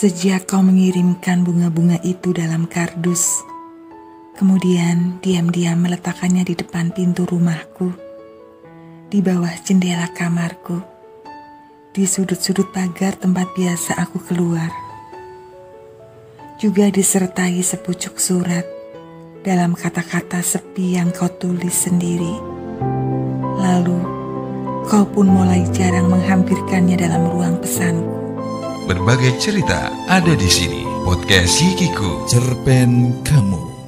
Sejak kau mengirimkan bunga-bunga itu dalam kardus, kemudian diam-diam meletakkannya di depan pintu rumahku, di bawah jendela kamarku, di sudut-sudut pagar tempat biasa aku keluar. Juga disertai sepucuk surat dalam kata-kata sepi yang kau tulis sendiri. Lalu, kau pun mulai jarang menghampirkannya dalam ruang pesanku. Berbagai cerita ada di sini. Podcast Yikiku. Cerpen kamu.